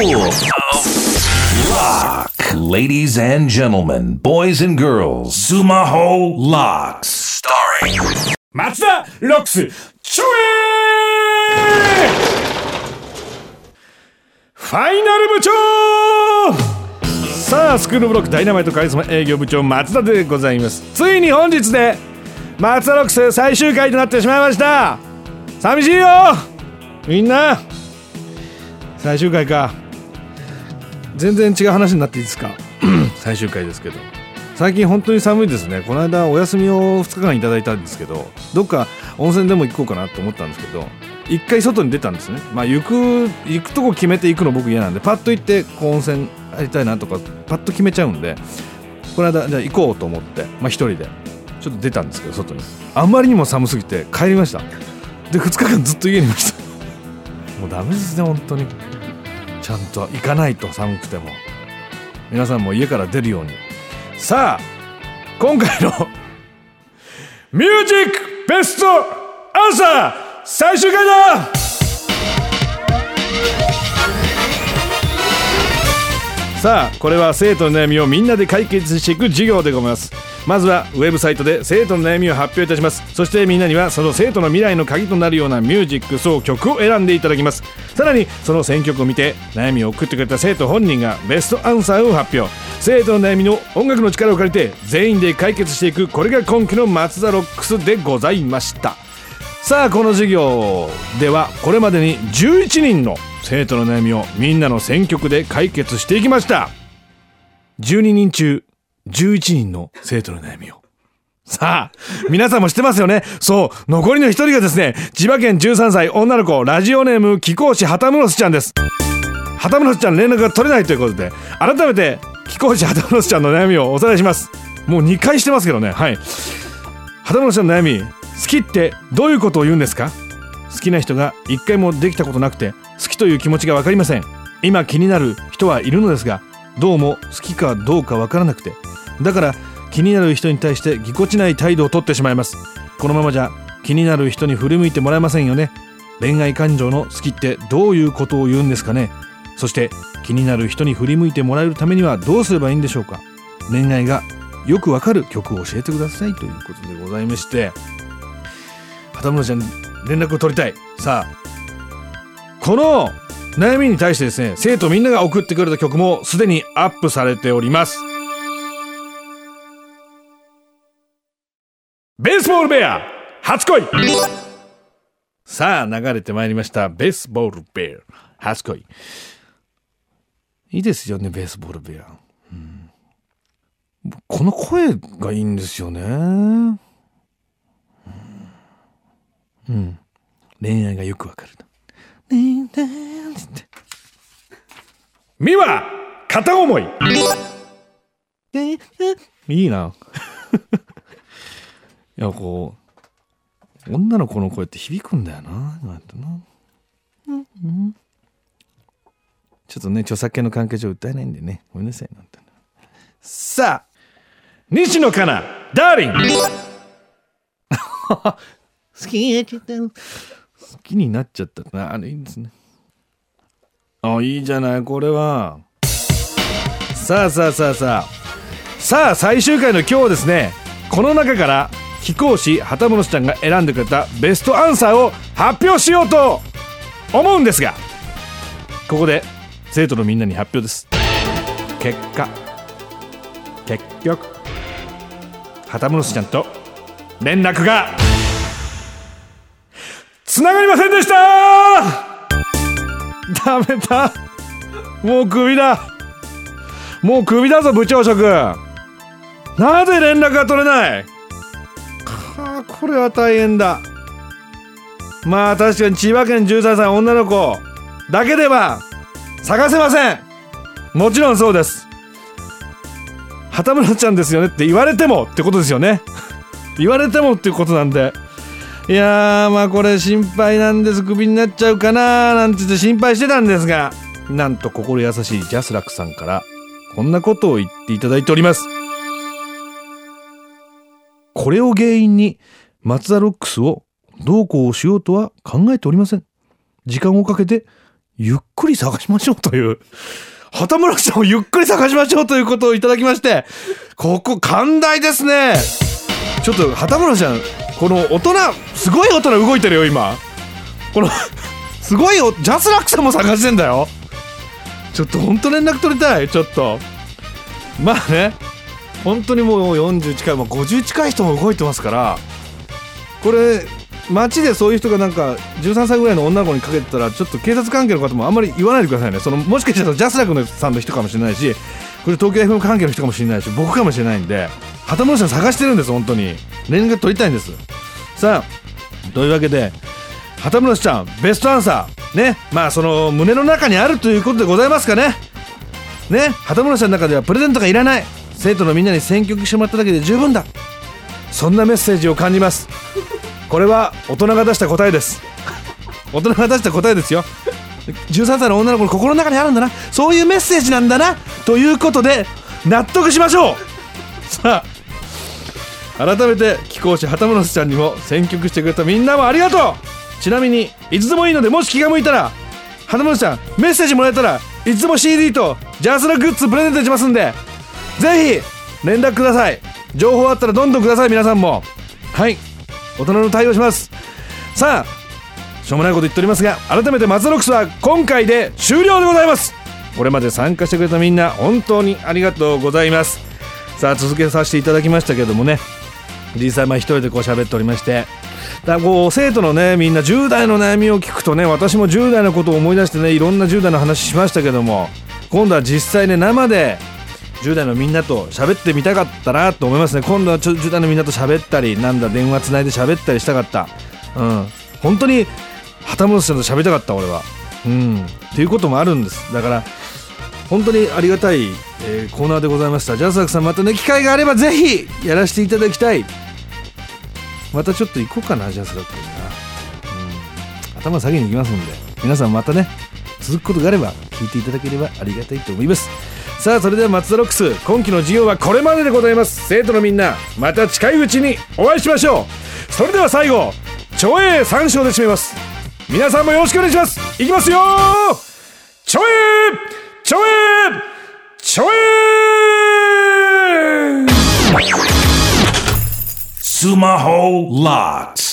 Lock. Ladies and gentlemen, boys and girls, Sumaho Locks. Starring 松田ロックスちょえファイナル部長さあスクールブロックダイナマイトカリスマ営業部長松田でございます。ついに本日で松田ロックス最終回となってしまいました。寂しいよ!みんな!最終回か。全然違う話になっていいですか？最終回ですけど。最近本当に寒いですね。この間お休みを2日間いただいたんですけどどっか温泉でも行こうかなと思ったんですけど一回外に出たんですね。まあ行く行くとこ決めて行くの僕嫌なんでパッと行ってこう温泉入りたいなとかパッと決めちゃうんでこの間じゃあ行こうと思ってまあ一人でちょっと出たんですけど外に。あんまりにも寒すぎて帰りました。で2日間ずっと家にいました。もうダメですね本当にちゃんと行かないと寒くても。皆さんも家から出るように。さあ今回の ミュージックベストアンサー最終回だ!さあこれは生徒の悩みをみんなで解決していく授業でございます。まずはウェブサイトで生徒の悩みを発表いたします。そしてみんなにはその生徒の未来の鍵となるようなミュージックそう曲を選んでいただきます。さらにその選曲を見て悩みを送ってくれた生徒本人がベストアンサーを発表。生徒の悩みの音楽の力を借りて全員で解決していくこれが今期の松田ロックスでございました。さあこの授業ではこれまでに11人の生徒の悩みをみんなの選曲で解決していきました12人中11人の生徒の悩みをさあ、皆さんも知ってますよね？そう、残りの一人がですね、千葉県13歳女の子、ラジオネーム、貴公子旗室ちゃんです。旗室ちゃん連絡が取れないということで、改めて、貴公子旗室ちゃんの悩みをおさらいします。もう2回してますけどね、はい。旗室ちゃんの悩み、好きってどういうことを言うんですか？好きな人が1回もできたことなくて、という気持ちが分かりません。今気になる人はいるのですが、どうも好きかどうか分からなくて、だから気になる人に対してぎこちない態度をとってしまいます。このままじゃ気になる人に振り向いてもらえませんよね。恋愛感情の好きってどういうことを言うんですかね。そして気になる人に振り向いてもらえるためにはどうすればいいんでしょうか。恋愛がよくわかる曲を教えてくださいということでございまして。畑村ちゃん連絡を取りたい。さあこの悩みに対してですね生徒みんなが送ってくれた曲もすでにアップされております。ベースボールベア初恋。さあ流れてまいりました。ベースボールベア初恋。いいですよねベースボールベア、うん、この声がいいんですよね。うん、うん、恋愛がよくわかる美は片思い。いいな。いやこう女の子の声って響くんだよな。なんてな、うんうん、ちょっとね著作権の関係上歌えないんでね。ごめんなさいなんてさあ西野カナダーリン。好き。になっちゃった好きになっちゃったな。あれいいんですね。あいいじゃない。これは。さあさあさあさあ。さあ最終回の今日はですねこの中から貴公子旗本ちゃんが選んでくれたベストアンサーを発表しようと思うんですがここで生徒のみんなに発表です。結果。結局旗本ちゃんと連絡がつながりませんでした。ダメだ。もうクビだ。もうクビだぞ部長職。なぜ連絡が取れない？かこれは大変だ。まあ確かに千葉県13歳女の子だけでは探せません。もちろんそうです。畑村ちゃんですよねって言われてもってことですよね。言われてもっていうことなんで。いやーまあこれ心配なんです。クビになっちゃうかななんて言って心配してたんですが。なんと心優しいジャスラックさんからこんなことを言っていただいております。これを原因に松田ロックスをどうこうしようとは考えておりません。時間をかけてゆっくり探しましょうという、畑村さんをゆっくり探しましょうということをいただきまして、ここ寛大ですね。ちょっと畑村さん、この大人、すごい大人動いてるよ、今。この、すごいお、ジャスラックさんも探してんだよ。ちょっと本当連絡取りたい、ちょっと。まあね、本当にもう40近い、もう50近い人も動いてますから、これ、街でそういう人がなんか13歳ぐらいの女の子にかけてたらちょっと警察関係の方もあんまり言わないでくださいねそのもしかしたらジャスラックさんの人かもしれないしこれ東京 FM 関係の人かもしれないし僕かもしれないんで旗本さん探してるんです本当に。連絡取りたいんです。さあというわけで旗本ちゃんベストアンサーねまあその胸の中にあるということでございますかね。ね旗本さんの中ではプレゼントがいらない。生徒のみんなに選曲してもらっただけで十分だ。そんなメッセージを感じます。これは大人が出した答えです。大人が出した答えですよ。13歳の女の子の心の中にあるんだな。そういうメッセージなんだな。ということで納得しましょう。さあ改めて貴公子旗本ちゃんにも選曲してくれたみんなもありがとう。ちなみにいつでもいいのでもし気が向いたら旗本ちゃんメッセージもらえたらいつも CD とジャスラグッズプレゼントしますんでぜひ連絡ください。情報あったらどんどんください皆さんも。はい。大人の対応します。さあしょうもないこと言っておりますが改めてマツロックスは今回で終了でございます。これまで参加してくれたみんな本当にありがとうございます。さあ続けさせていただきましたけどもね。実際まあ一人でこう喋っておりまして。だこう生徒のねみんな10代の悩みを聞くとね私も10代のことを思い出してねいろんな10代の話しましたけども今度は実際ね生で10代のみんなと喋ってみたかったなと思いますね。今度はちょ10代のみんなと喋ったりなんだ電話つないで喋ったりしたかった。うん。本当に旗本さんと喋りたかった俺は。うん。っていうこともあるんです。だから本当にありがたい、えーコーナーでございました。ジャスラックさんまたね機会があればぜひやらせていただきたい。またちょっと行こうかなジャスラックにな、うん、頭下げに行きますんで。皆さんまたね続くことがあれば聞いていただければありがたいと思います。さあそれでは松田ロックス今期の授業はこれまででございます。生徒のみんなまた近いうちにお会いしましょう。それでは最後超英3章で締めます。皆さんもよろしくお願いします。いきますよ。ちょえちょえちょえスマホラッツ